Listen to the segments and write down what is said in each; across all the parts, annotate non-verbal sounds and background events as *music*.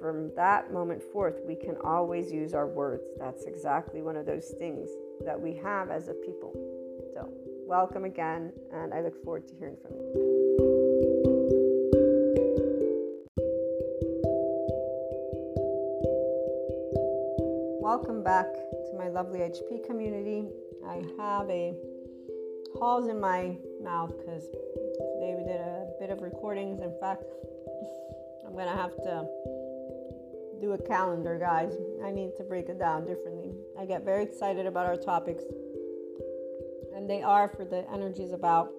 from that moment forth, we can always use our words. That's exactly one of those things that we have as a people. So, welcome again, and I look forward to hearing from you. Welcome back to my lovely HP community. I have a halls in my mouth because today we did a bit of recordings. In fact, *laughs* I'm gonna have to do a calendar, guys. I need to break it down differently. I get very excited about our topics, and they are for the energies about,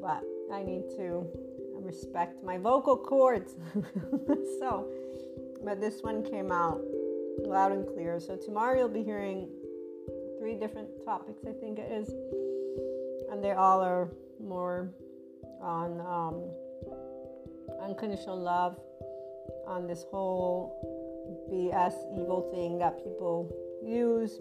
but I need to respect my vocal cords. *laughs* so, but this one came out loud and clear. So, tomorrow you'll be hearing three different topics, I think it is, and they all are more on um, unconditional love, on this whole BS evil thing that people use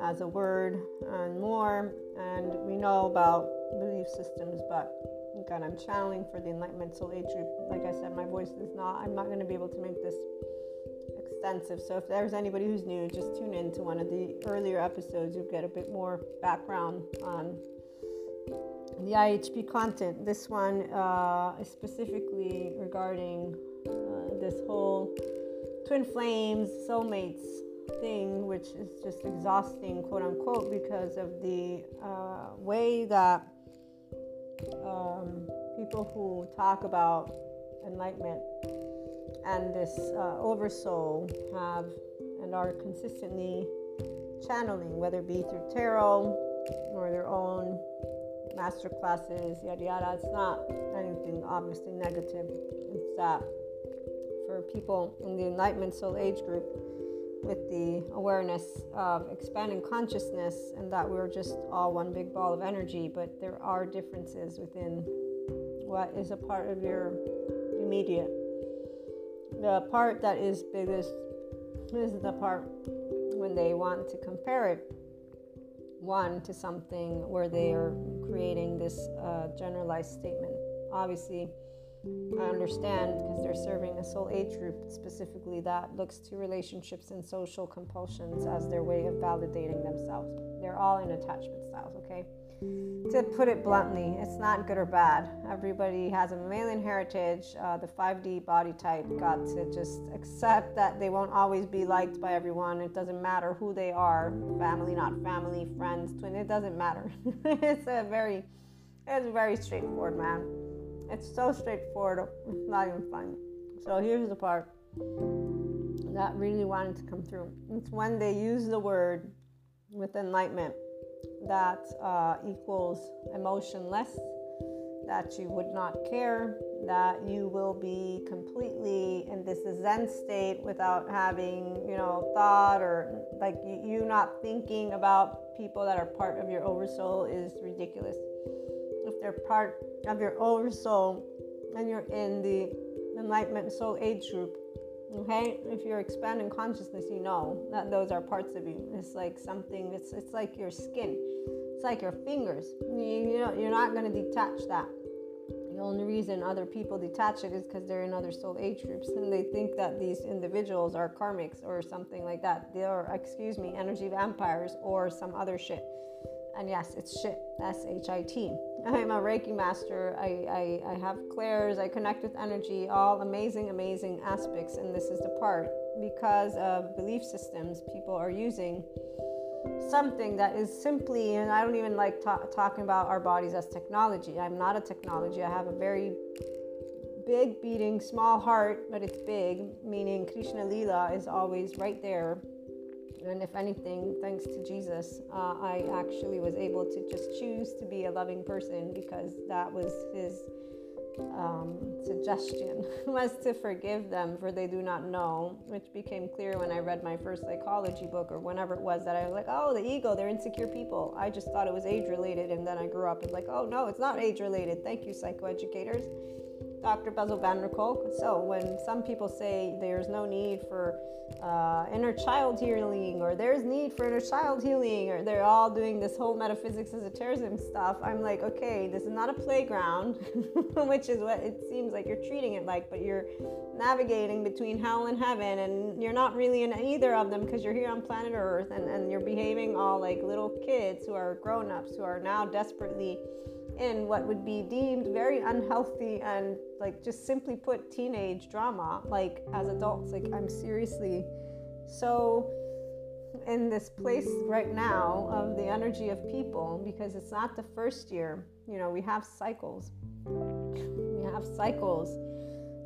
as a word and more. And we know about belief systems, but again, I'm channeling for the Enlightenment Soul Age group. Like I said, my voice is not, I'm not going to be able to make this extensive. So if there's anybody who's new, just tune in to one of the earlier episodes. You'll get a bit more background on the IHP content. This one uh, is specifically regarding uh, this whole twin flames, soulmates thing, which is just exhausting, quote unquote, because of the uh, way that um, people who talk about enlightenment and this uh, oversoul have and are consistently channeling, whether it be through tarot or their own master classes, yada yada. It's not anything obviously negative. It's that for people in the Enlightenment Soul Age group with the awareness of expanding consciousness and that we're just all one big ball of energy, but there are differences within what is a part of your immediate. The part that is biggest is the part when they want to compare it one to something where they are creating this uh, generalized statement. Obviously, I understand because they're serving a soul age group specifically that looks to relationships and social compulsions as their way of validating themselves. They're all in attachment styles, okay? To put it bluntly, it's not good or bad. Everybody has a mammalian heritage. Uh, the 5D body type got to just accept that they won't always be liked by everyone. It doesn't matter who they are family, not family, friends, twin, it doesn't matter. *laughs* it's a very, it's very straightforward, man. It's so straightforward, not even funny. So here's the part that really wanted to come through. It's when they use the word with enlightenment that uh, equals emotionless, that you would not care, that you will be completely in this Zen state without having, you know, thought or like you not thinking about people that are part of your oversoul is ridiculous if they're part of your own soul and you're in the enlightenment soul age group okay? If you're expanding consciousness you know that those are parts of you. It's like something it's it's like your skin. It's like your fingers. You, you know you're not going to detach that. The only reason other people detach it is because they're in other soul age groups and they think that these individuals are karmics or something like that. They are excuse me energy vampires or some other shit. And yes, it's shit. S H I T. I'm a Reiki master. I, I, I have clairs. I connect with energy. All amazing, amazing aspects. And this is the part because of belief systems people are using something that is simply, and I don't even like ta- talking about our bodies as technology. I'm not a technology. I have a very big beating, small heart, but it's big, meaning Krishna Lila is always right there and if anything, thanks to Jesus, uh, I actually was able to just choose to be a loving person because that was his um, suggestion *laughs* was to forgive them for they do not know, which became clear when I read my first psychology book or whenever it was that I was like, oh, the ego, they're insecure people. I just thought it was age related, and then I grew up and like, oh no, it's not age related. Thank you, psychoeducators. Dr. Bessel van Kolk. So, when some people say there's no need for uh, inner child healing, or there's need for inner child healing, or they're all doing this whole metaphysics as a esotericism stuff, I'm like, okay, this is not a playground, *laughs* which is what it seems like you're treating it like, but you're navigating between hell and heaven, and you're not really in either of them because you're here on planet Earth, and, and you're behaving all like little kids who are grown ups who are now desperately in what would be deemed very unhealthy and like just simply put teenage drama like as adults like i'm seriously so in this place right now of the energy of people because it's not the first year. You know, we have cycles. We have cycles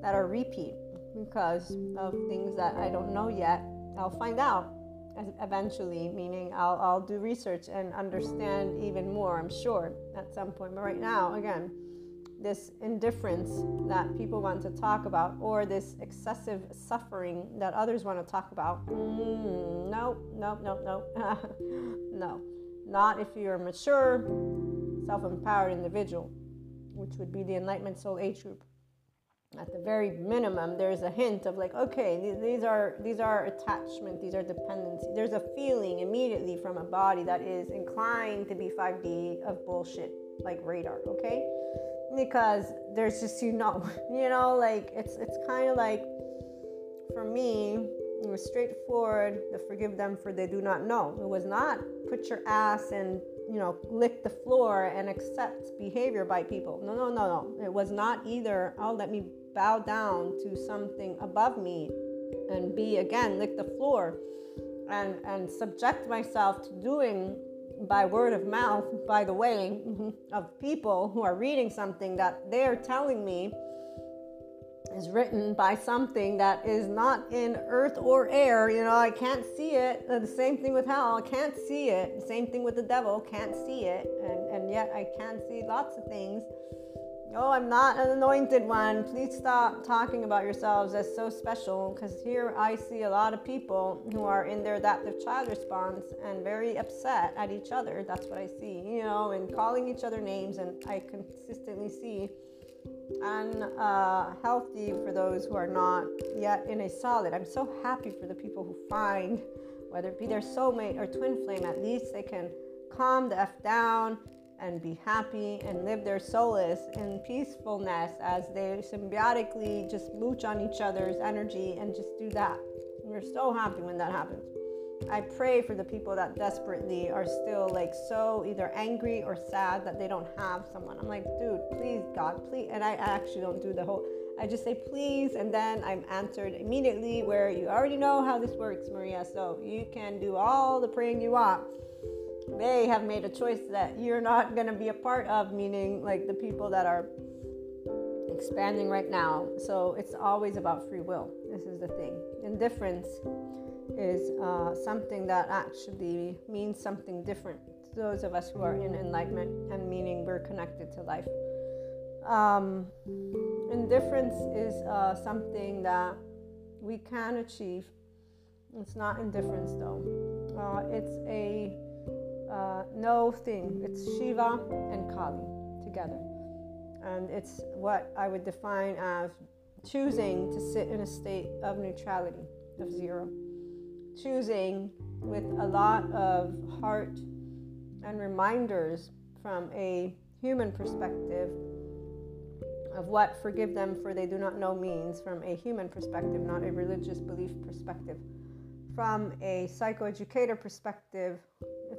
that are repeat because of things that I don't know yet. I'll find out eventually, meaning I'll, I'll do research and understand even more, I'm sure, at some point. But right now, again, this indifference that people want to talk about or this excessive suffering that others want to talk about, no, no, no, no, no. Not if you're a mature, self empowered individual, which would be the Enlightenment Soul Age group at the very minimum there's a hint of like okay these are these are attachment these are dependency. There's a feeling immediately from a body that is inclined to be 5d of bullshit like radar okay? Because there's just you know *laughs* you know like it's it's kind of like for me it was straightforward forgive them for they do not know. It was not put your ass and you know lick the floor and accept behavior by people. No no no no. It was not either oh let me bow down to something above me and be again lick the floor and and subject myself to doing by word of mouth by the way *laughs* of people who are reading something that they're telling me is written by something that is not in earth or air. You know i can't see it. The same thing with hell. I can't see it. The same thing with the devil. Can't see it. And and yet i can see lots of things Oh, I'm not an anointed one. Please stop talking about yourselves as so special because here I see a lot of people who are in their adaptive child response and very upset at each other. That's what I see, you know, and calling each other names. And I consistently see unhealthy uh, for those who are not yet in a solid. I'm so happy for the people who find, whether it be their soulmate or twin flame, at least they can calm the F down and be happy and live their solace in peacefulness as they symbiotically just mooch on each other's energy and just do that. We're so happy when that happens. I pray for the people that desperately are still like so either angry or sad that they don't have someone. I'm like, dude, please, God, please. And I actually don't do the whole, I just say please, and then I'm answered immediately where you already know how this works, Maria. So you can do all the praying you want they have made a choice that you're not going to be a part of, meaning like the people that are expanding right now. So it's always about free will. This is the thing. Indifference is uh, something that actually means something different to those of us who are in enlightenment and meaning we're connected to life. Um, indifference is uh, something that we can achieve. It's not indifference though. Uh, it's a uh, no thing. It's Shiva and Kali together. And it's what I would define as choosing to sit in a state of neutrality, of zero. Choosing with a lot of heart and reminders from a human perspective of what forgive them for they do not know means from a human perspective, not a religious belief perspective. From a psychoeducator perspective,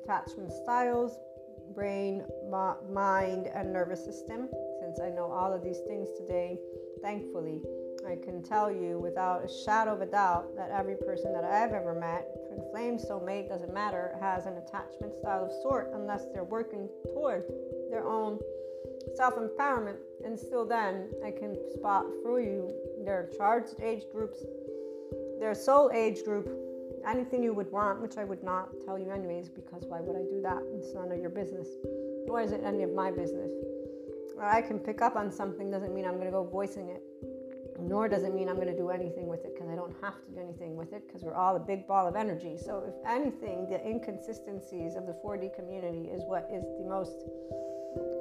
attachment styles, brain, mind, and nervous system. Since I know all of these things today, thankfully, I can tell you without a shadow of a doubt that every person that I've ever met, twin flame, soulmate, doesn't matter, has an attachment style of sort unless they're working toward their own self empowerment. And still, then I can spot through you their charged age groups, their soul age group, anything you would want, which I would not tell you anyways, because why would I do that? It's none of your business. Nor is it any of my business. I can pick up on something doesn't mean I'm going to go voicing it. Nor does it mean I'm going to do anything with it because I don't have to do anything with it because we're all a big ball of energy. So, if anything, the inconsistencies of the 4D community is what is the most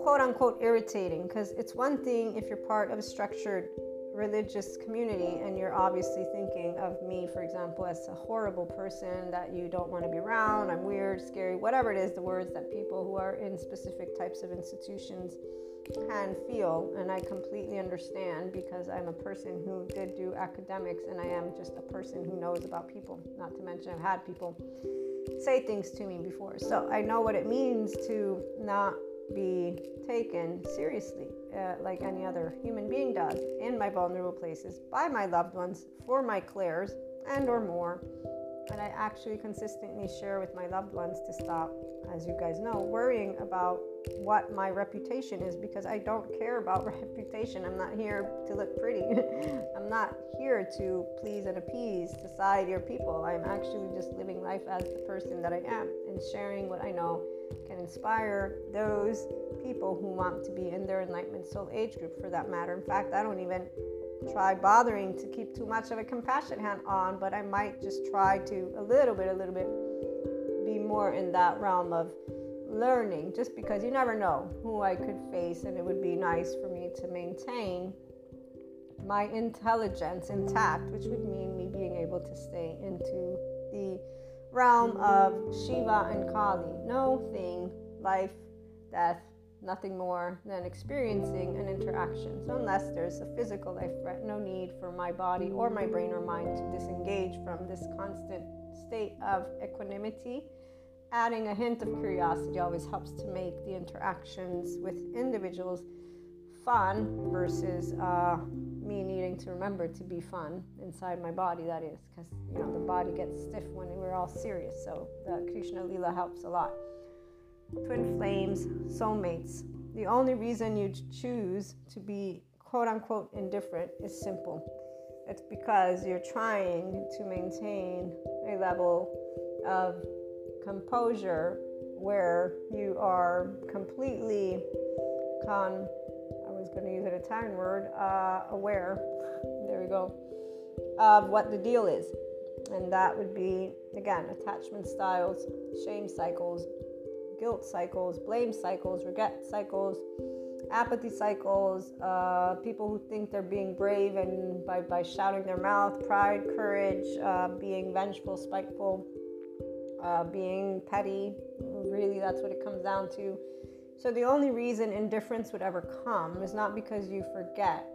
quote unquote irritating because it's one thing if you're part of a structured religious community and you're obviously thinking of me, for example, as a horrible person that you don't want to be around, I'm weird, scary, whatever it is, the words that people who are in specific types of institutions can feel. And I completely understand because I'm a person who did do academics and I am just a person who knows about people. Not to mention, I've had people say things to me before. So I know what it means to not be taken seriously uh, like any other human being does in my vulnerable places by my loved ones for my clairs and or more And I actually consistently share with my loved ones to stop, as you guys know, worrying about what my reputation is because I don't care about *laughs* reputation. I'm not here to look pretty. *laughs* I'm not here to please and appease society or people. I'm actually just living life as the person that I am and sharing what I know can inspire those people who want to be in their enlightenment soul age group for that matter. In fact, I don't even try bothering to keep too much of a compassion hand on, but I might just try to a little bit, a little bit be more in that realm of learning just because you never know who I could face, and it would be nice for me to maintain my intelligence intact, which would mean me being able to stay into the realm of Shiva and Kali. No thing, life, death, nothing more than experiencing an interaction. So, unless there's a physical life threat, no need for my body or my brain or mind to disengage from this constant state of equanimity. Adding a hint of curiosity always helps to make the interactions with individuals fun versus uh, me needing to remember to be fun inside my body. That is, because you know the body gets stiff when we're all serious. So the Krishna Lila helps a lot twin flames, soulmates. The only reason you choose to be quote unquote indifferent is simple. It's because you're trying to maintain a level of composure where you are completely con was going to use an Italian word uh, aware there we go of what the deal is and that would be again attachment styles shame cycles guilt cycles, blame cycles, regret cycles, apathy cycles, uh, people who think they're being brave and by, by shouting their mouth, pride, courage, uh, being vengeful, spiteful, uh, being petty. Really, that's what it comes down to. So, the only reason indifference would ever come is not because you forget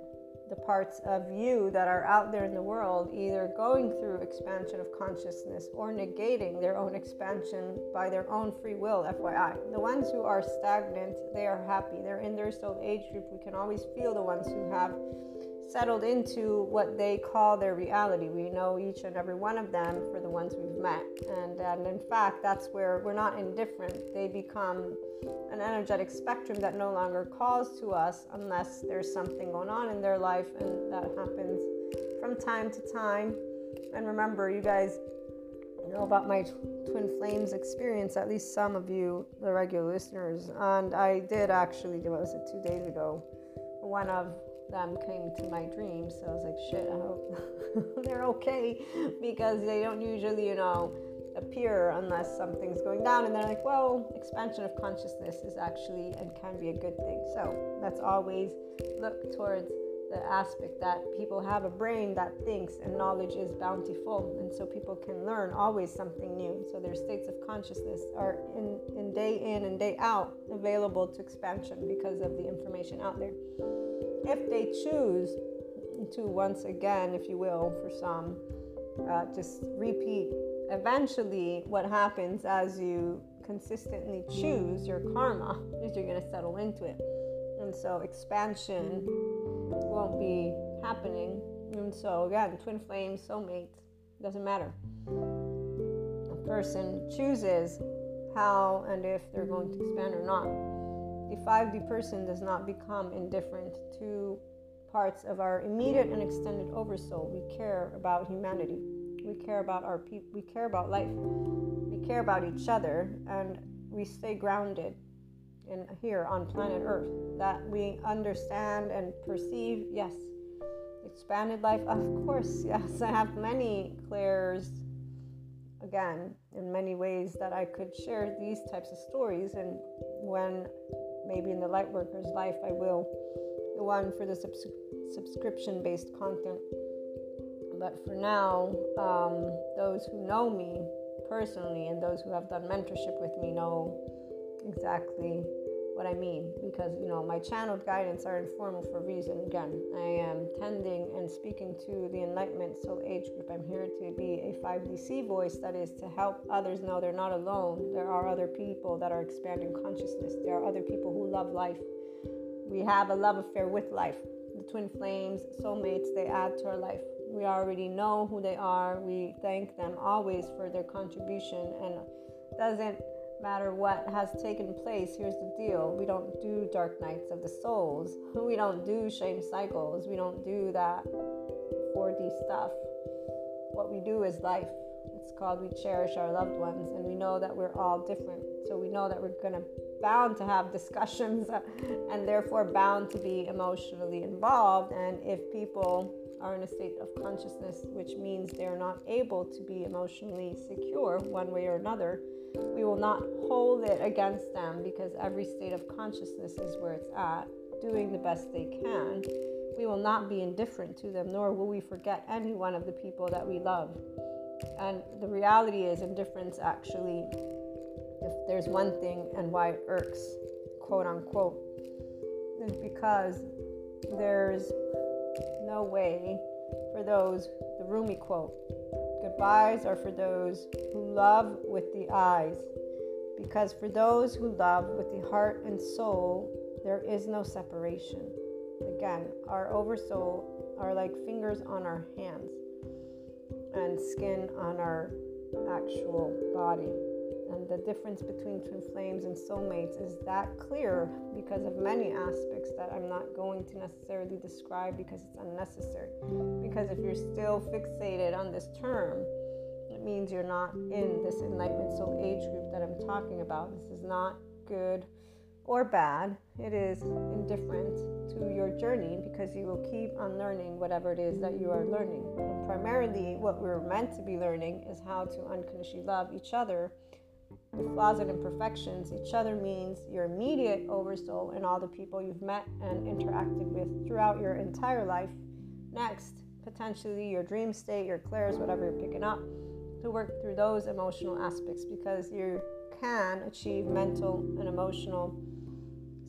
the parts of you that are out there in the world either going through expansion of consciousness or negating their own expansion by their own free will, FYI. The ones who are stagnant, they are happy. They're in their soul age group. We can always feel the ones who have settled into what they call their reality. We know each and every one of them for the ones we've met. And, and in fact, that's where we're not indifferent. They become an energetic spectrum that no longer calls to us unless there's something going on in their life, and that happens from time to time. And remember, you guys know about my twin flames experience, at least some of you, the regular listeners. And I did actually, what was it, two days ago? One of them came to my dreams. So I was like, shit, I hope *laughs* they're okay because they don't usually, you know, appear unless something's going down. And they're like, well, expansion of consciousness is actually and can be a good thing. So let's always look towards the aspect that people have a brain that thinks and knowledge is bountiful and so people can learn always something new so their states of consciousness are in, in day in and day out available to expansion because of the information out there if they choose to once again, if you will, for some, uh, just repeat. Eventually, what happens as you consistently choose your karma is you're going to settle into it. And so expansion won't be happening. And so, again, twin flames, soulmates, doesn't matter. A person chooses how and if they're going to expand or not The 5D person does not become indifferent to parts of our immediate and extended oversoul. We care about humanity. We care about our people. We care about life. We care about each other, and we stay grounded in here on planet Earth. That we understand and perceive. Yes, expanded life. Of course, *laughs* yes. I have many clairs. Again, in many ways that I could share these types of stories, and when maybe in the Lightworker's life, I will. The one for the subs- subscription based content. But for now, um, those who know me personally and those who have done mentorship with me know exactly what I mean because you know my channeled guidance are informal for a reason. Again, I am tending and speaking to the enlightenment soul age group. I'm here to be a 5DC voice that is to help others know they're not alone. There are other people that are expanding consciousness. There are other people who love life. We have a love affair with life. The twin flames, soulmates, they add to our life. We already know who they are. We thank them always for their contribution and doesn't matter what has taken place. Here's the deal. We don't do dark nights of the souls. *laughs* We don't do shame cycles. We don't do that 4D stuff. What we do is life. It's called we cherish our loved ones and we know that we're all different. So we know that we're going to bound to have *laughs* discussions *laughs* and therefore bound to be emotionally involved and if people are in a state of consciousness which means they're not able to be emotionally secure one way or another we will not hold it against them because every state of consciousness is where it's at doing the best they can. We will not be indifferent to them nor will we forget any one of the people that we love. And the reality is, indifference actually, if there's one thing and why it irks, quote unquote, is because there's no way for those, the Rumi quote, goodbyes are for those who love with the eyes. Because for those who love with the heart and soul, there is no separation. Again, our oversoul are like fingers on our hands and skin on our actual body. And the difference between twin flames and soulmates is that clear because of many aspects that I'm not going to necessarily describe because it's unnecessary. Because if you're still fixated on this term, it means you're not in this enlightenment soul age group that I'm talking about. This is not good or bad, it is indifferent to your journey because you will keep on learning whatever it is that you are learning. And primarily, what we're meant to be learning is how to unconditionally love each other with flaws and imperfections. Each other means your immediate oversoul and all the people you've met and interacted with throughout your entire life. Next, potentially your dream state, your clairs, whatever you're picking up, to work through those emotional aspects because you can achieve mental and emotional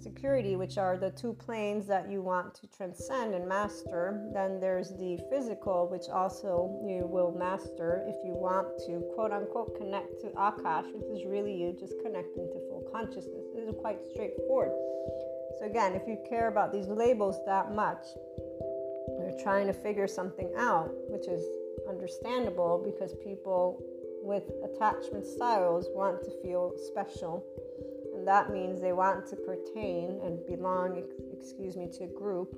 security, which are the two planes that you want to transcend and master. Then there's the physical, which also you will master if you want to quote unquote connect to Akash, which is really you just connecting to full consciousness. This is quite straightforward. So, again, if you care about these labels that much, you're trying to figure something out, which is understandable because people with attachment styles want to feel special that means they want to pertain and belong, excuse me, to a group.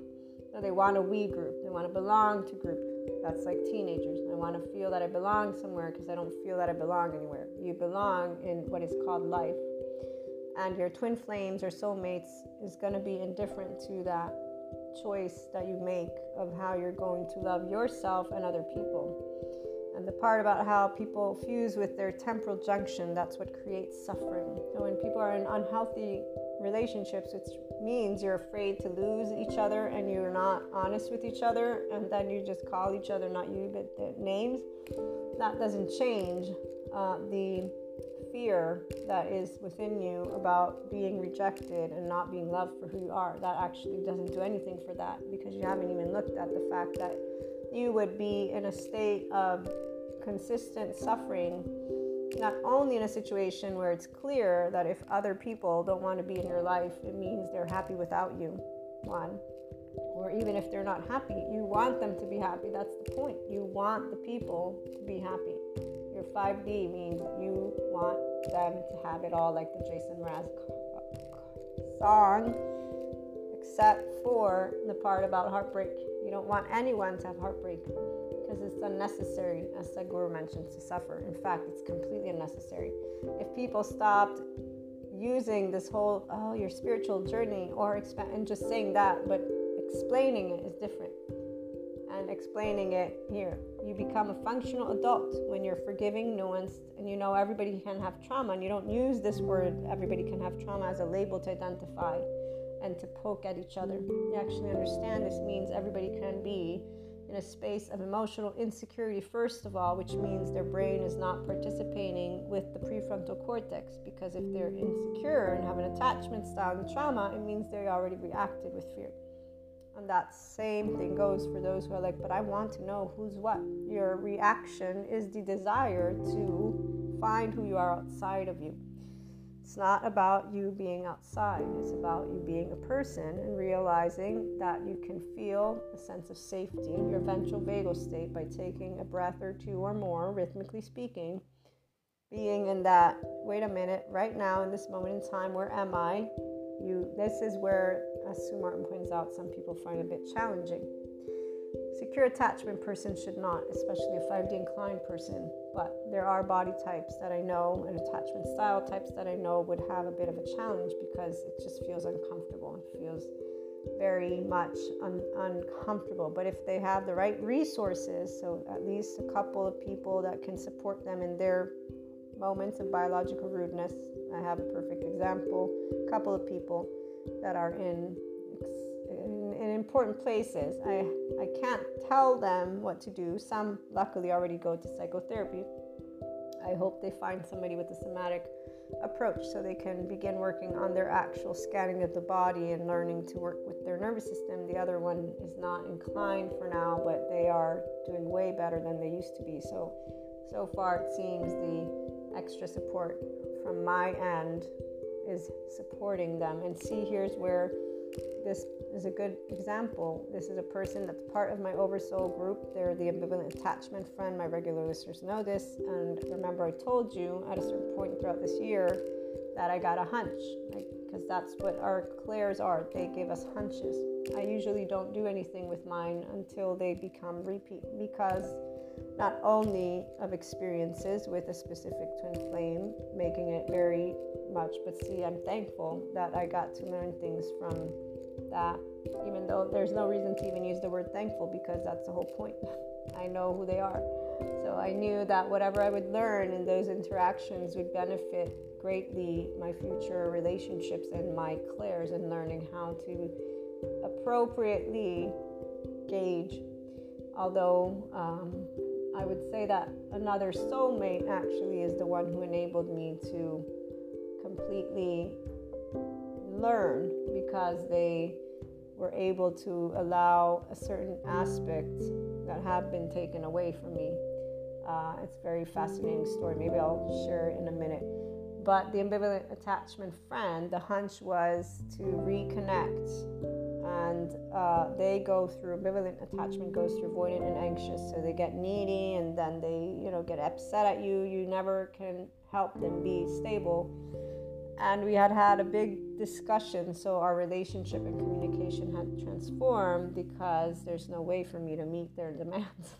No, they want a we group. They want to belong to group. That's like teenagers. I want to feel that I belong somewhere because I don't feel that I belong anywhere. You belong in what is called life. And your twin flames or soulmates is going to be indifferent to that choice that you make of how you're going to love yourself and other people. And the part about how people fuse with their temporal junction, that's what creates suffering. So when people are in unhealthy relationships, which means you're afraid to lose each other and you're not honest with each other, and then you just call each other not you but their names, that doesn't change uh, the fear that is within you about being rejected and not being loved for who you are. That actually doesn't do anything for that because you haven't even looked at the fact that you would be in a state of consistent suffering, not only in a situation where it's clear that if other people don't want to be in your life, it means they're happy without you, one. Or even if they're not happy, you want them to be happy. That's the point. You want the people to be happy. Your 5D means you want them to have it all like the Jason Mraz song, except for the part about heartbreak. You don't want anyone to have heartbreak because it's unnecessary, as Sadhguru mentions, to suffer. In fact, it's completely unnecessary. If people stopped using this whole, oh, your spiritual journey, or exp- and just saying that, but explaining it is different. And explaining it here, you become a functional adult when you're forgiving, nuanced, and you know everybody can have trauma. And you don't use this word, everybody can have trauma, as a label to identify and to poke at each other. You actually understand this means everybody can be in a space of emotional insecurity, first of all, which means their brain is not participating with the prefrontal cortex. Because if they're insecure and have an attachment style and trauma, it means they already reacted with fear. And that same thing goes for those who are like, but I want to know who's what. Your reaction is the desire to find who you are outside of you. It's not about you being outside, it's about you being a person and realizing that you can feel a sense of safety in your ventral vagal state by taking a breath or two or more, rhythmically speaking. Being in that, wait a minute, right now in this moment in time, where am I? You this is where, as Sue Martin points out, some people find a bit challenging. Secure attachment person should not, especially a 5D inclined person, but there are body types that I know and attachment style types that I know would have a bit of a challenge because it just feels uncomfortable. It feels very much un- uncomfortable. But if they have the right resources, so at least a couple of people that can support them in their moments of biological rudeness, I have a perfect example, a couple of people that are in in important places. I, I can't tell them what to do. Some luckily already go to psychotherapy. I hope they find somebody with a somatic approach so they can begin working on their actual scanning of the body and learning to work with their nervous system. The other one is not inclined for now, but they are doing way better than they used to be. So, so far it seems the extra support from my end is supporting them. And see, here's where this is a good example. This is a person that's part of my oversoul group. They're the ambivalent attachment friend. My regular listeners know this. And remember, I told you at a certain point throughout this year that I got a hunch, because that's what our clairs are. They give us hunches. I usually don't do anything with mine until they become repeat because not only of experiences with a specific twin flame, making it very much, but see, I'm thankful that I got to learn things from that, even though there's no reason to even use the word thankful because that's the whole point. *laughs* I know who they are. So I knew that whatever I would learn in those interactions would benefit greatly my future relationships and my clairs and learning how to appropriately gauge. Although um, I would say that another soulmate actually is the one who enabled me to completely learn because they were able to allow a certain aspect that had been taken away from me. Uh, it's a very fascinating story. Maybe I'll share in a minute. But the ambivalent attachment friend, the hunch was to reconnect. And uh, they go through ambivalent attachment goes through avoidant and anxious. So they get needy and then they, you know, get upset at you. You never can help them be stable and we had had a big discussion so our relationship and communication had transformed because there's no way for me to meet their *laughs* demands.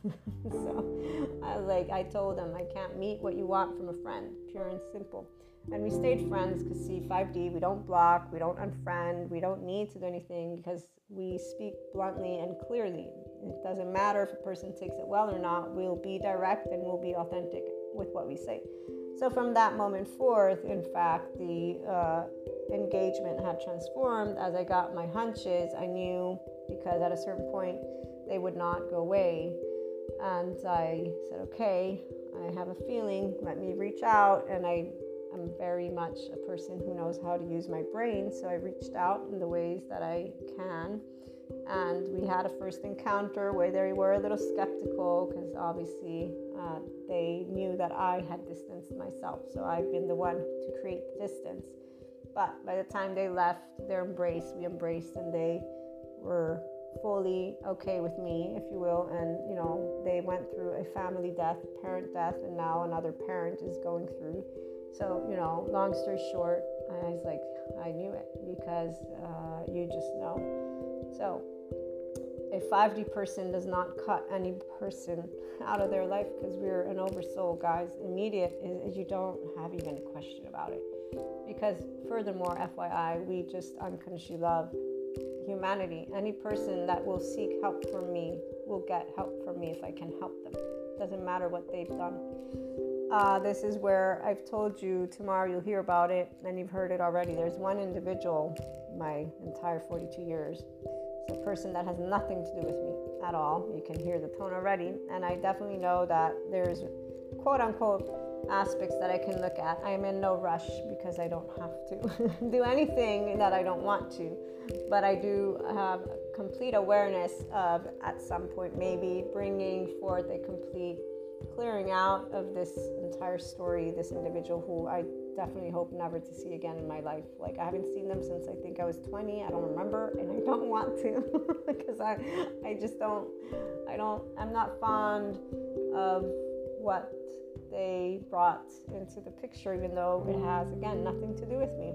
So i was like i told them i can't meet what you want from a friend pure and simple. And we stayed friends because see 5d we don't block we don't unfriend we don't need to do anything because we speak bluntly and clearly. It doesn't matter if a person takes it well or not we'll be direct and we'll be authentic with what we say so from that moment forth, in fact, the uh, engagement had transformed. As I got my hunches, I knew because at a certain point they would not go away. And I said, okay, I have a feeling, let me reach out. And I am very much a person who knows how to use my brain. So I reached out in the ways that I can. And we had a first encounter where they were a little skeptical because obviously uh, they knew that I had distanced myself. So I've been the one to create distance. But by the time they left their embrace, we embraced and they were fully okay with me, if you will. And, you know, they went through a family death, parent death, and now another parent is going through. So, you know, long story short, I was like, I knew it because uh, you just know. So, a 5D person does not cut any person out of their life because we're an oversoul, guys. Immediate is, you don't have even a question about it. Because, furthermore, FYI, we just unconditionally love humanity. Any person that will seek help from me will get help from me if I can help them. Doesn't matter what they've done. Uh, this is where I've told you tomorrow you'll hear about it, and you've heard it already. There's one individual, my entire 42 years, it's a person that has nothing to do with me at all. You can hear the tone already. And I definitely know that there's quote unquote aspects that I can look at. I am in no rush because I don't have to *laughs* do anything that I don't want to. But I do have complete awareness of, at some point, maybe bringing forth a complete clearing out of this entire story, this individual who I definitely hope never to see again in my life. Like I haven't seen them since I think I was 20. I don't remember, and I don't want to *laughs* because I, I just don't, I don't, I'm not fond of what they brought into the picture, even though it has again nothing to do with me.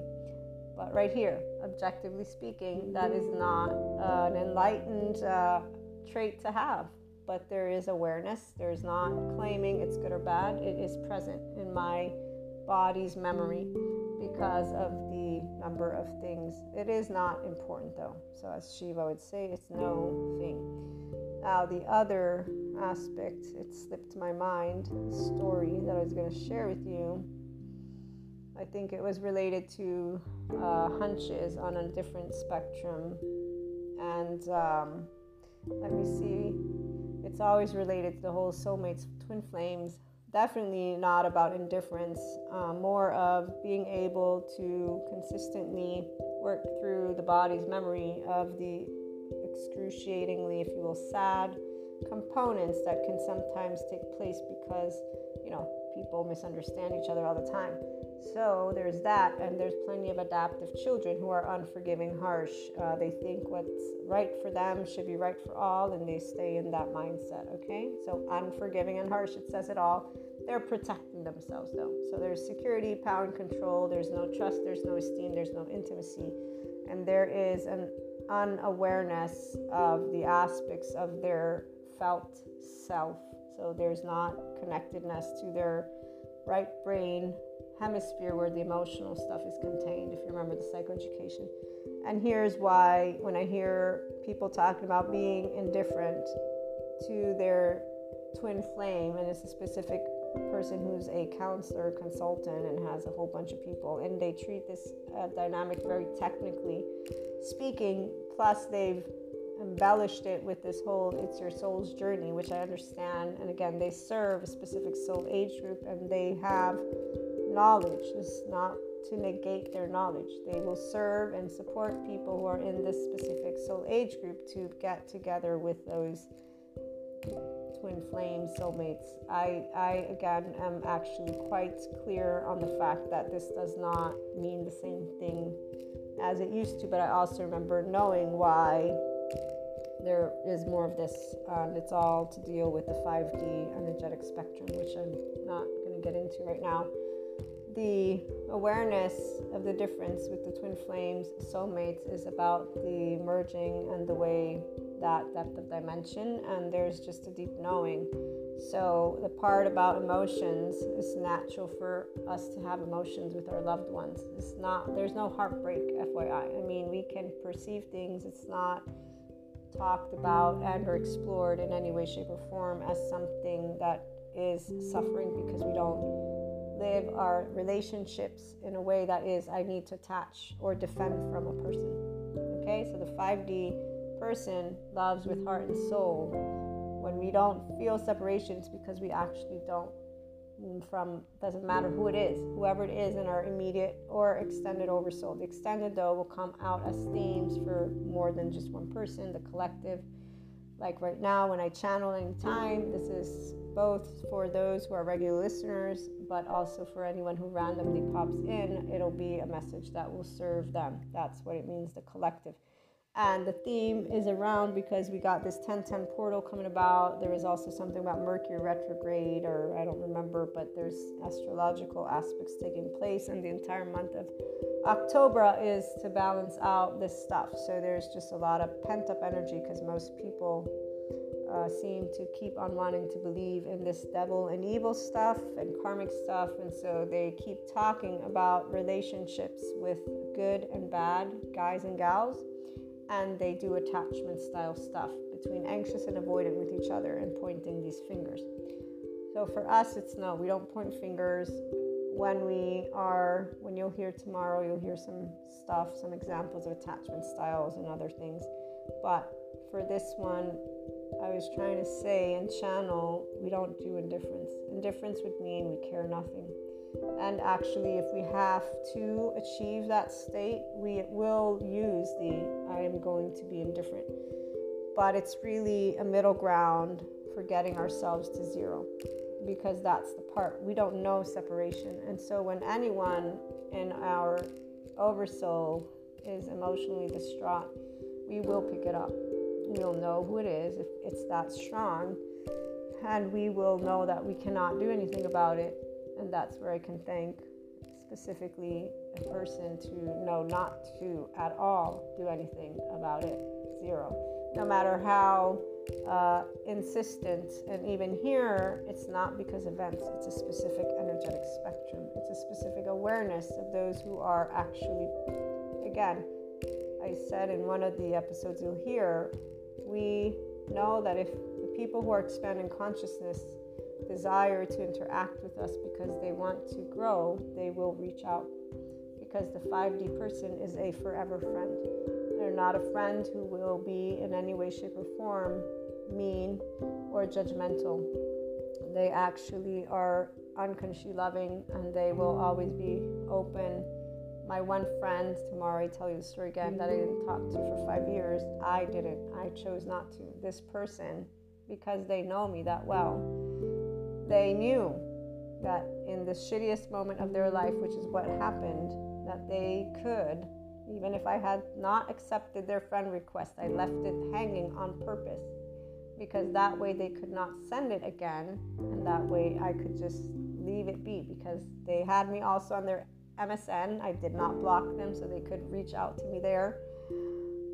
But right here, objectively speaking, that is not uh, an enlightened uh, trait to have but there is awareness. There's not claiming it's good or bad. It is present in my body's memory because of the number of things. It is not important though. So, as Shiva would say, it's no thing. Now, the other aspect, it slipped my mind, story that I was going to share with you. I think it was related to uh, hunches on a different spectrum. And um, let me see it's always related to the whole soulmates, twin flames. Definitely not about indifference, um, more of being able to consistently work through the body's memory of the excruciatingly, if you will, sad components that can sometimes take place because, you know, people misunderstand each other all the time. So there's that, and there's plenty of adaptive children who are unforgiving, harsh. Uh, they think what's right for them should be right for all, and they stay in that mindset. Okay, so unforgiving and harsh, it says it all. They're protecting themselves though. So there's security, power, and control. There's no trust, there's no esteem, there's no intimacy, and there is an unawareness of the aspects of their felt self. So there's not connectedness to their right brain hemisphere where the emotional stuff is contained, if you remember the psychoeducation. And here's why when I hear people talking about being indifferent to their twin flame, and it's a specific person who's a counselor, consultant, and has a whole bunch of people, and they treat this uh, dynamic very technically speaking, plus they've embellished it with this whole it's your soul's journey which i understand and again they serve a specific soul age group and they have knowledge. It's not to negate their knowledge. They will serve and support people who are in this specific soul age group to get together with those twin flame soulmates. I, I again am actually quite clear on the fact that this does not mean the same thing as it used to, but I also remember knowing why there is more of this, and it's all to deal with the 5D energetic spectrum, which I'm not going to get into right now the awareness of the difference with the twin flames soulmates is about the merging and the way that depth of dimension and there's just a deep knowing. So the part about emotions is natural for us to have emotions with our loved ones. It's not there's no heartbreak fyi i mean we can perceive things. It's not talked about and or explored in any way shape or form as something that is suffering because we don't live our relationships in a way that is I need to attach or defend from a person. Okay, so the 5D person loves with heart and soul. When we don't feel separations because we actually don't mm, from doesn't matter who it is, whoever it is in our immediate or extended oversoul. The extended though will come out as themes for more than just one person, the collective. Like right now, when I channel anytime, this is both for those who are regular listeners, but also for anyone who randomly pops in. It'll be a message that will serve them. That's what it means, the collective. And the theme is around because we got this 1010 portal coming about. There is also something about Mercury retrograde, or I don't remember, but there's astrological aspects taking place. And the entire month of October is to balance out this stuff. So there's just a lot of pent up energy because most people uh, seem to keep on wanting to believe in this devil and evil stuff and karmic stuff. And so they keep talking about relationships with good and bad guys and gals. And they do attachment style stuff between anxious and avoidant with each other and pointing these fingers. So for us, it's no, we don't point fingers. When we are, when you'll hear tomorrow, you'll hear some stuff, some examples of attachment styles and other things. But for this one, I was trying to say and channel, we don't do indifference. Indifference would mean we care nothing. And actually, if we have to achieve that state, we will use the I am going to be indifferent. But it's really a middle ground for getting ourselves to zero. because that's the part we don't know separation. And so when anyone in our oversoul is emotionally distraught, we will pick it up. We'll know who it is if it's that strong, and we will know that we cannot do anything about it. And that's where I can thank specifically a person to know not to at all do anything about it. Zero. No matter how uh, insistent, and even here, it's not because events, it's a specific energetic spectrum, it's a specific awareness of those who are actually, again, I said in one of the episodes you'll hear, we know that if the people who are expanding consciousness desire to interact with us because they want to grow, they will reach out. Because the 5D person is a forever friend. They're not a friend who will be in any way, shape, or form mean or judgmental. They actually are unconsciously loving and they will always be open. My one friend, tomorrow I tell you the story again, that I didn't talk to for five years, I didn't. I chose not to. This person, because they know me that well, they knew that in the shittiest moment of their life, which is what happened, that they could, even if I had not accepted their friend request, I left it hanging on purpose because that way they could not send it again and that way I could just leave it be because they had me also on their MSN. I did not block them so they could reach out to me there.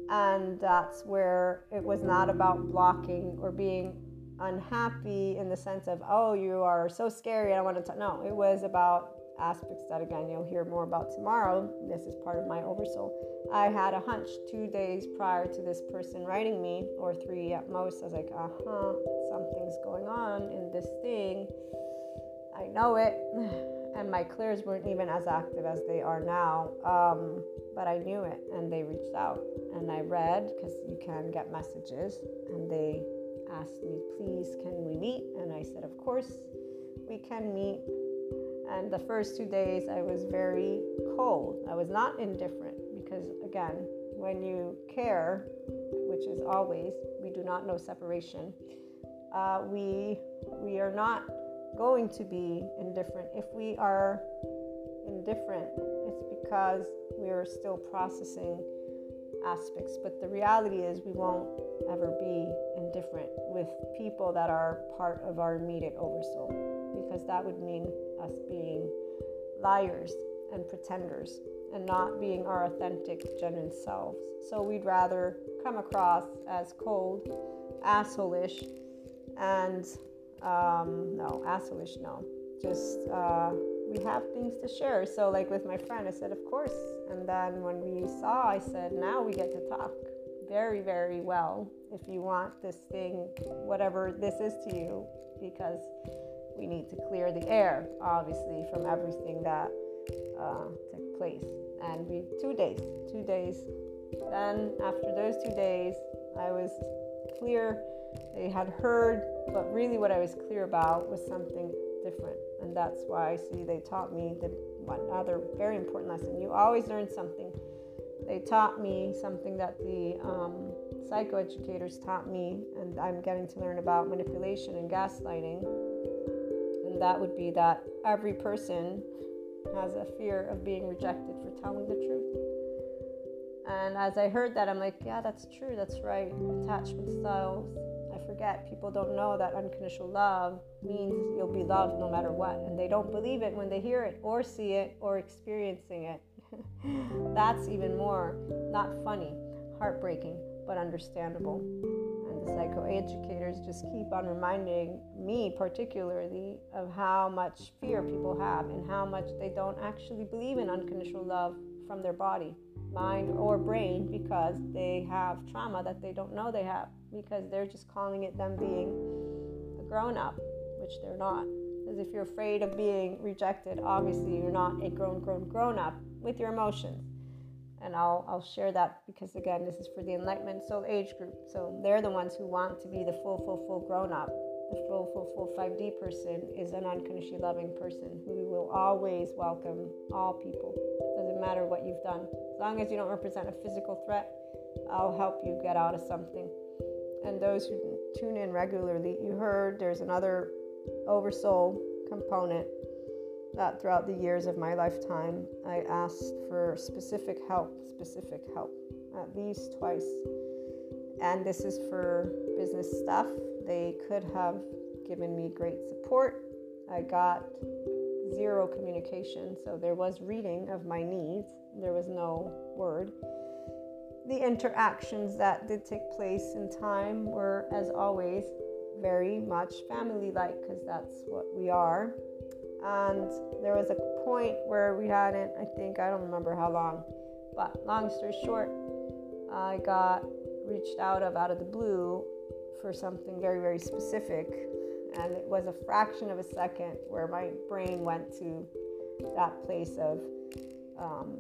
And that's where it was not about blocking or being unhappy in the sense of, oh, you are so scary, I don't want to talk. No, it was about aspects that, again, you'll hear more about tomorrow. This is part of my oversoul. I had a hunch two days prior to this person writing me, or three at most. I was like, uh huh, something's going on in this thing. I know it. *sighs* And my clairs weren't even as active as they are now. Um, but I knew it, and they reached out. And I read, because you can get messages, and they asked me, please, can we meet? And I said, of course, we can meet. And the first two days, I was very cold. I was not indifferent because, again, when you care, which is always, we do not know separation. Uh, we we are not going to be indifferent. If we are indifferent, it's because we are still processing aspects. But the reality is, we won't ever be indifferent with people that are part of our immediate oversoul, because that would mean us being liars and pretenders and not being our authentic, genuine selves. So we'd rather come across as cold, assholeish, and um, no, assholeish, no. Just uh, we have things to share. So, like with my friend, I said, of course. And then when we saw, I said, now we get to talk very, very well. If you want this thing, whatever this is to you, because we need to clear the air, obviously, from everything that uh, took place. And we, two days, two days. Then, after those two days, I was clear. They had heard, but really what I was clear about was something different. And that's why I see they taught me the one other very important lesson. You always learn something. They taught me something that the um, psychoeducators taught me, and I'm getting to learn about manipulation and gaslighting and that would be that every person has a fear of being rejected for telling the truth. And as I heard that, I'm like, yeah, that's true, that's right. Attachment styles. Forget, people don't know that unconditional love means you'll be loved no matter what. And they don't believe it when they hear it or see it or experiencing it. *laughs* that's even more not funny, heartbreaking, but understandable And the psychoeducators just keep on reminding me, particularly, of how much fear people have and how much they don't actually believe in unconditional love from their body, mind, or brain because they have trauma that they don't know they have because they're just calling it them being a grown up, which they're not. Because if you're afraid of being rejected, obviously you're not a grown, grown, grown up with your emotions. And I'll, I'll share that because again this is for the enlightenment soul age group. So they're the ones who want to be the full full full grown up the full full full 5d person is an unconditionally loving person who will always welcome all people. Doesn't matter what you've done. As long as you don't represent a physical threat i'll help you get out of something and those who tune in regularly you heard there's another oversoul component that throughout the years of my lifetime, I asked for specific help, specific help, at least twice. And this is for business stuff. They could have given me great support. I got zero communication, so there was reading of my needs, there was no word. The interactions that did take place in time were, as always, very much family like because that's what we are. And there was a point where we hadn't, I think, I don't remember how long, but long story short, I got reached out of out of the blue for something very, very specific. And it was a fraction of a second where my brain went to that place of um,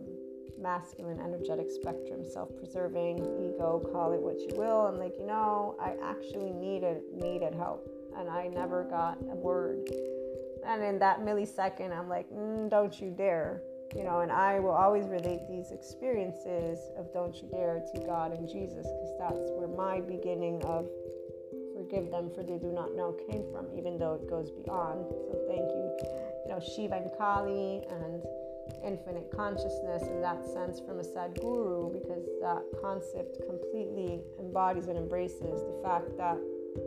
masculine energetic spectrum, self preserving, ego, call it what you will. I'm like, you know, I actually needed needed help and I never got a word. And in that millisecond, I'm like, mm, don't you dare. You know, and I will always relate these experiences of don't you dare to God and Jesus because that's where my beginning of forgive them for they do not know came from, even though it goes beyond. So thank you, you know, Shiva and Kali and infinite consciousness in that sense from a Sadguru because that concept completely embodies and embraces the fact that,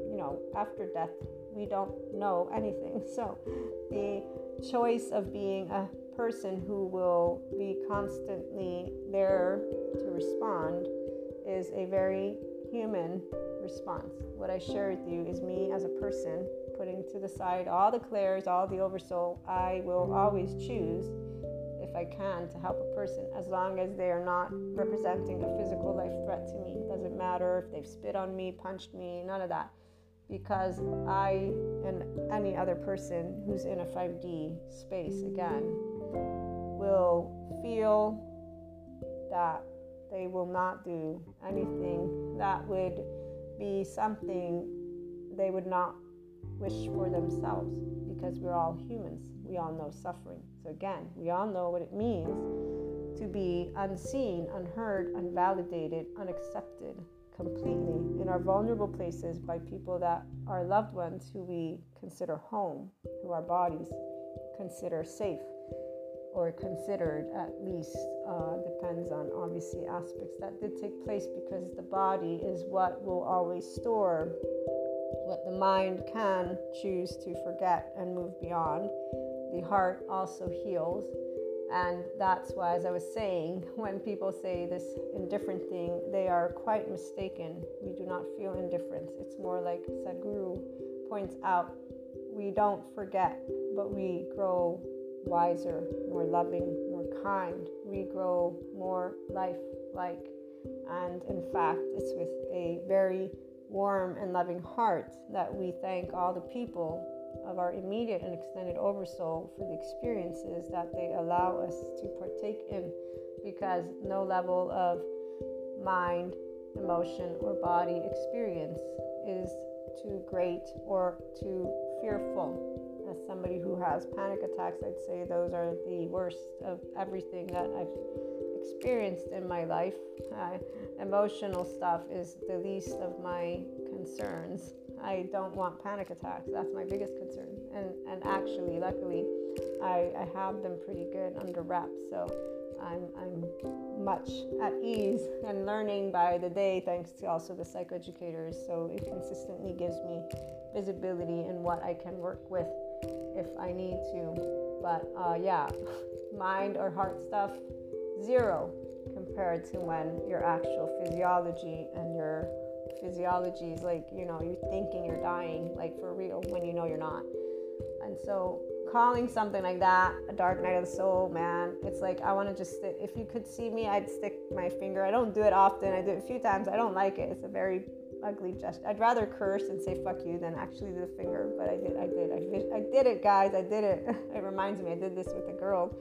you know, after death, we don't know anything. *laughs* So the choice of being a person who will be constantly there to respond is a very human response. What I share with you is me as a person putting to the side all the clairs, all the oversoul. I will always choose I can to help a person as long as they are not representing a physical life threat to me. It doesn't matter if they've spit on me, punched me, none of that. Because I and any other person who's in a 5D space again will feel that they will not do anything that would be something they would not wish for themselves because we're all humans. We all know suffering. So, again, we all know what it means to be unseen, unheard, unvalidated, unaccepted completely in our vulnerable places by people that are loved ones who we consider home, who our bodies consider safe or considered at least uh, depends on obviously aspects that did take place because the body is what will always store what the mind can choose to forget and move beyond the heart also heals. And that's why, as I was saying, *laughs* when people say this indifferent thing, they are quite mistaken. We do not feel indifference. It's more like Sadhguru points out we don't forget, but we grow wiser, more loving, more kind. We grow more life like. And in fact, it's with a very warm and loving heart that we thank all the people of our immediate and extended oversoul for the experiences that they allow us to partake in because no level of mind, emotion, or body experience is too great or too fearful. As somebody who has panic attacks, I'd say those are the worst of everything that I've experienced in my life. Uh, emotional stuff is the least of my concerns. I don't want panic attacks. That's my biggest concern. And and actually, luckily, I, I have them pretty good under wraps. So I'm I'm much at ease and learning by the day thanks to also the psychoeducators. So it consistently gives me visibility in what I can work with if I need to. But uh, yeah, *laughs* mind or heart stuff, zero compared to when your actual physiology and your physiology is like, you know, you're thinking you're dying, like for real, when you know you're not. And so, calling something like that a dark night of the soul, man, it's like I want to just, if you could see me, I'd stick my finger. I don't do it often, I do it a few times. I don't like it. It's a very ugly gesture. I'd rather curse and say fuck you than actually do the finger, but I did, I did, I, I did it, guys. I did it. *laughs* It reminds me, I did this with a girl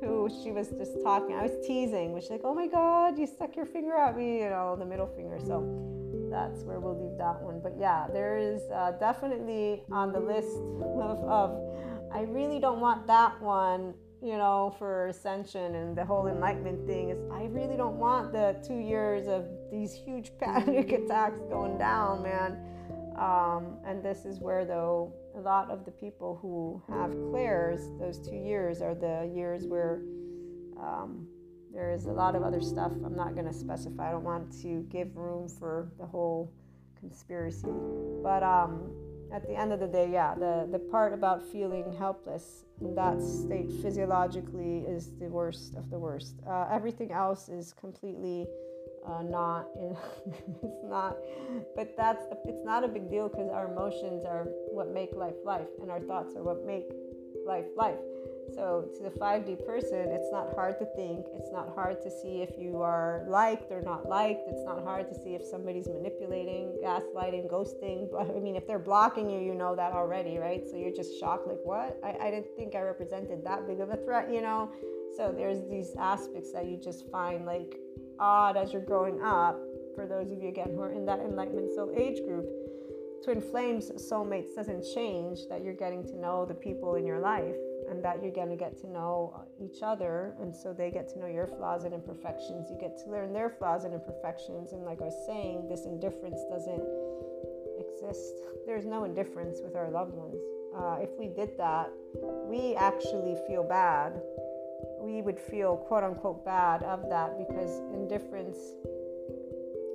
who she was just talking. I was teasing, which like, oh my god, you stuck your finger at me, you know, the middle finger. So that's where we'll leave that one. But yeah, there is uh, definitely on the list of, of, I really don't want that one, you know, for ascension and the whole enlightenment thing. Is I really don't want the two years of these huge *laughs* panic attacks going down, man. Um, and this is where, though, a lot of the people who have clairs, those two years are the years where um, there is a lot of other stuff I'm not going to specify. I don't want to give room for the whole conspiracy. But um, at the end of the day, yeah, the, the part about feeling helpless, that state physiologically is the worst of the worst. Uh, everything else is completely uh, not in, *laughs* it's not but that's, it's not a big deal because our emotions are what make life life and our thoughts are what make life life so to the 5d person it's not hard to think. It's not hard to see if you are liked or not liked. It's not hard to see if somebody's manipulating gaslighting ghosting. *laughs* I mean if they're blocking you you know that already right? So you're just shocked like what? I, I didn't think i represented that big of a threat you know? So there's these aspects that you just find like odd as you're growing up, for those of you again who are in that enlightenment soul age group, twin flames soulmates doesn't change that you're getting to know the people in your life and that you're going to get to know each other and so they get to know your flaws and imperfections. You get to learn their flaws and imperfections and like i was saying this indifference doesn't exist. *laughs* There's no indifference with our loved ones. Uh, if we did that we actually feel bad. We would feel quote unquote bad of that because indifference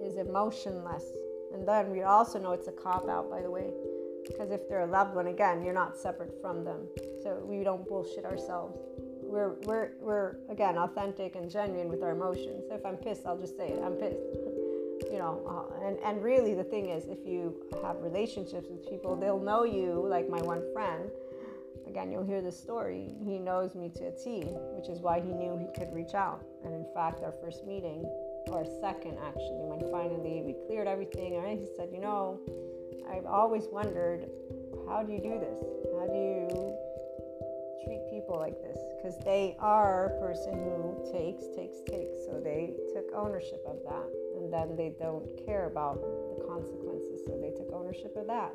is emotionless. And then we also know it's a cop out, by the way, because if they're a loved one, again, you're not separate from them. So we don't bullshit ourselves. We're, we're, we're again, authentic and genuine with our emotions. So if I'm pissed, I'll just say it. I'm pissed. *laughs* you know, uh, and, and really the thing is, if you have relationships with people, they'll know you, like my one friend Again, you'll hear the story. He knows me to a T, which is why he knew he could reach out. And in fact, our first meeting, or second actually, when finally we cleared everything, and he said, You know, I've always wondered, how do you do this? How do you treat people like this? Because they are a person who takes, takes, takes. So they took ownership of that. And then they don't care about the consequences. So they took ownership of that.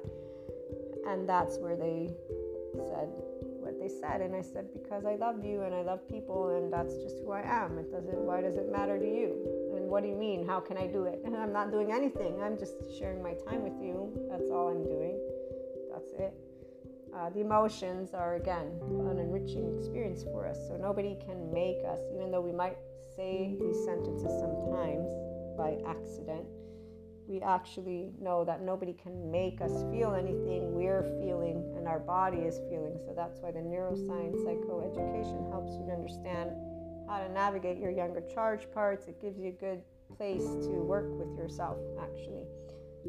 And that's where they said what they said and i said because i love you and i love people and that's just who i am. It doesn't why does it matter to you? And what do you mean? How can i do it? *laughs* I'm not doing anything. I'm just sharing my time with you. That's all i'm doing. That's it. Uh, the emotions are again an enriching experience for us. So nobody can make us even though we might say these sentences sometimes by accident we actually know that nobody can make us feel anything we're feeling and our body is feeling. So that's why the neuroscience psychoeducation helps you to understand how to navigate your younger charge parts. It gives you a good place to work with yourself, actually.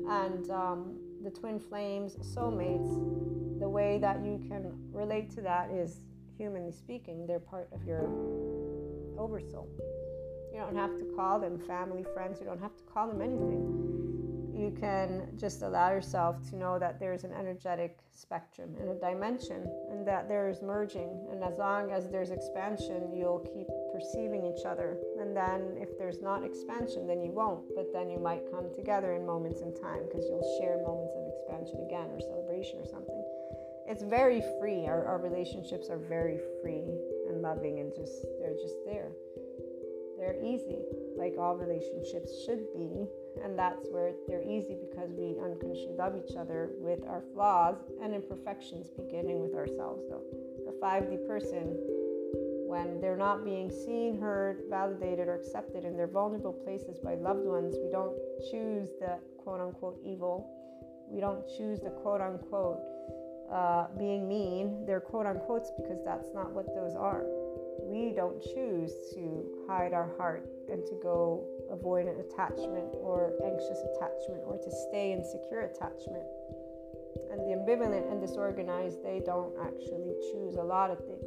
And um, the twin flames, soulmates, the way that you can relate to that is, humanly speaking, they're part of your oversoul. You don't have to call them family, friends, you don't have to call them anything you can just allow yourself to know that there's an energetic spectrum and a dimension and that there's merging. And as long as there's expansion, you'll keep perceiving each other. And then if there's not expansion, then you won't. But then you might come together in moments in time because you'll share moments of expansion again or celebration or something. It's very free. Our, our relationships are very free and loving and just, they're just there. They're easy, like all relationships should be and that's where they're easy because we unconsciously love each other with our flaws and imperfections, beginning with ourselves, though. The 5D person, when they're not being seen, heard, validated, or accepted in their vulnerable places by loved ones, we don't choose the quote unquote evil. We don't choose the quote unquote uh, being mean. They're quote unquotes because that's not what those are we don't choose to hide our heart and to go avoidant attachment or anxious attachment or to stay in secure attachment. And the ambivalent and disorganized, they don't actually choose a lot of things.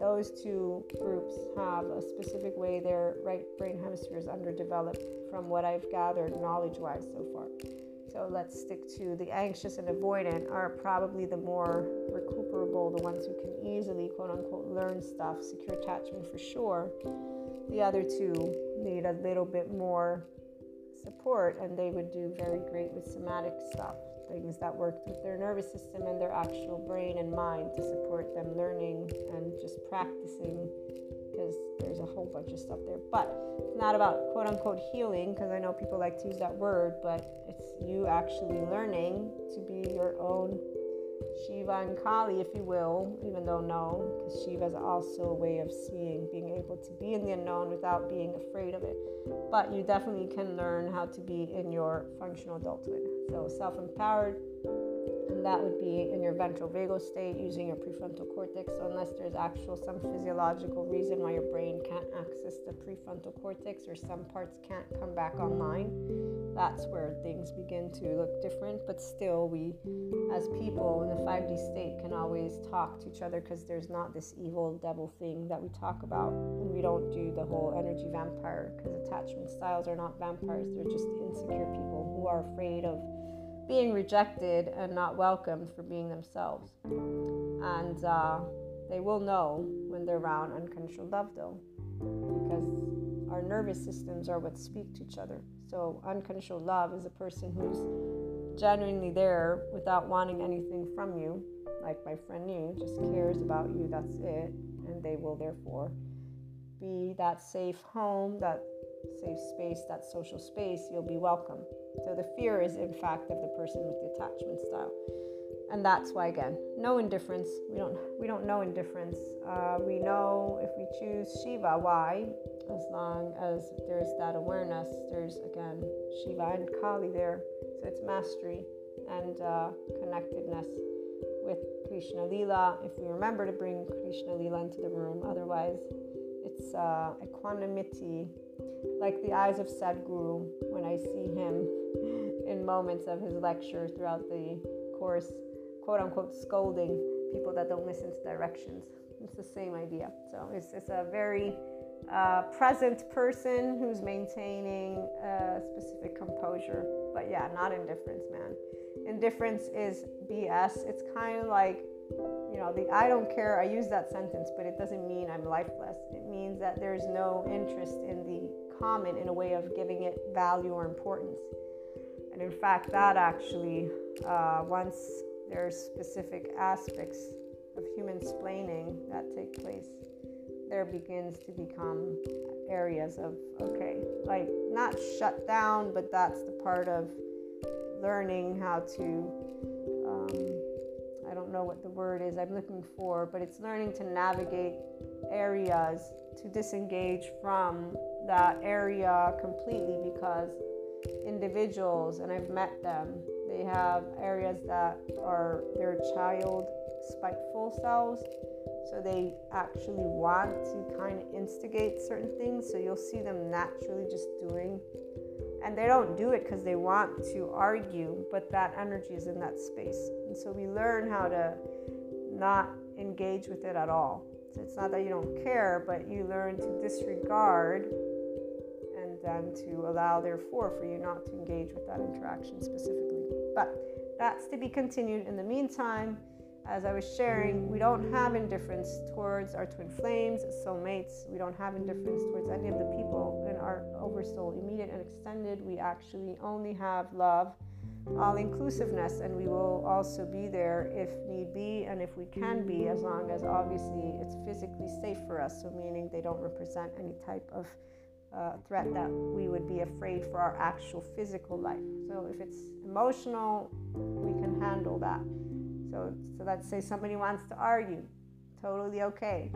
Those two groups have a specific way their right brain hemisphere is underdeveloped from what I've gathered knowledge wise so far. So let's stick to the anxious and avoidant are probably the more recuperable, the ones who can easily, quote unquote, learn stuff, secure attachment for sure. The other two need a little bit more support and they would do very great with somatic stuff, things that worked with their nervous system and their actual brain and mind to support them learning and just practicing because there's a whole bunch of stuff there. But it's not about quote unquote healing because I know people like to use that word, but it's you actually learning to be your own Shiva and Kali, if you will, even though no, because Shiva is also a way of seeing, being able to be in the unknown without being afraid of it. But you definitely can learn how to be in your functional adulthood. So self empowered, and that would be in your ventral vagal state using your prefrontal cortex. So unless there's actual some physiological reason why your brain can't access the prefrontal cortex or some parts can't come back online, that's where things begin to look different. But still, we as people in the 5D state can always talk to each other because there's not this evil devil thing that we talk about, and we don't do the whole energy vampire because attachment styles are not vampires; they're just insecure people who are afraid of being rejected and not welcomed for being themselves. And uh, they will know when they're around unconditional love, though, because our nervous systems are what speak to each other. So, unconditional love is a person who's genuinely there without wanting anything from you, like my friend you, just cares about you, that's it. And they will therefore be that safe home, that safe space, that social space, you'll be welcome. So the fear is, in fact, of the person with the attachment style, and that's why again, no indifference. We don't we don't know indifference. Uh, we know if we choose Shiva, why? As long as there's that awareness, there's again Shiva and Kali there, so it's mastery and uh, connectedness with Krishna Lila. If we remember to bring Krishna Lila into the room, otherwise it's uh, equanimity like the eyes of Sadhguru when I see him *laughs* in moments of his lecture throughout the course, quote unquote, scolding people that don't listen to directions. It's the same idea. So it's, it's a very uh, present person who's maintaining a specific composure. But yeah, not indifference, man. Indifference is BS. It's kind of like you know, the I don't care, I use that sentence, but it doesn't mean I'm lifeless. It means that there's no interest in the common in a way of giving it value or importance. And in fact, that actually, uh, once there's specific aspects of human splaining that take place, there begins to become areas of, okay, like not shut down, but that's the part of learning how to know what the word is I'm looking for, but it's learning to navigate areas to disengage from that area completely because individuals, and I've met them, they have areas that are their child spiteful selves. So they actually want to kind of instigate certain things. So you'll see them naturally just doing and they don't do it because they want to argue, but that energy is in that space. And so we learn how to not engage with it at all. So it's not that you don't care, but you learn to disregard and then to allow, therefore, for you not to engage with that interaction specifically. But that's to be continued. In the meantime, as I was sharing, we don't have indifference towards our twin flames, soulmates. We don't have indifference towards any of the people in our oversoul, immediate and extended. We actually only have love, all inclusiveness, and we will also be there if need be and if we can be, as long as obviously it's physically safe for us. So, meaning they don't represent any type of uh, threat that we would be afraid for our actual physical life. So, if it's emotional, we can handle that. So, so let's say somebody wants to argue, totally okay,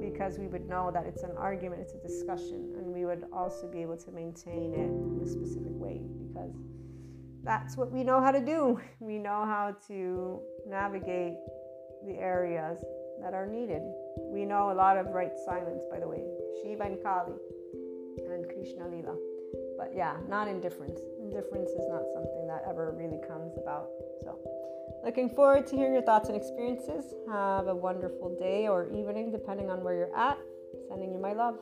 because we would know that it's an argument, it's a discussion, and we would also be able to maintain it in a specific way because that's what we know how to do. *laughs* We know how to navigate the areas that are needed. We know a lot of right silence, by the way, Shiva and Kali and Krishna Lila. But yeah, not indifference. Indifference is not something that ever really comes about. So. Looking forward to hearing your thoughts and experiences. Have a wonderful day or evening, depending on where you're at. Sending you my love.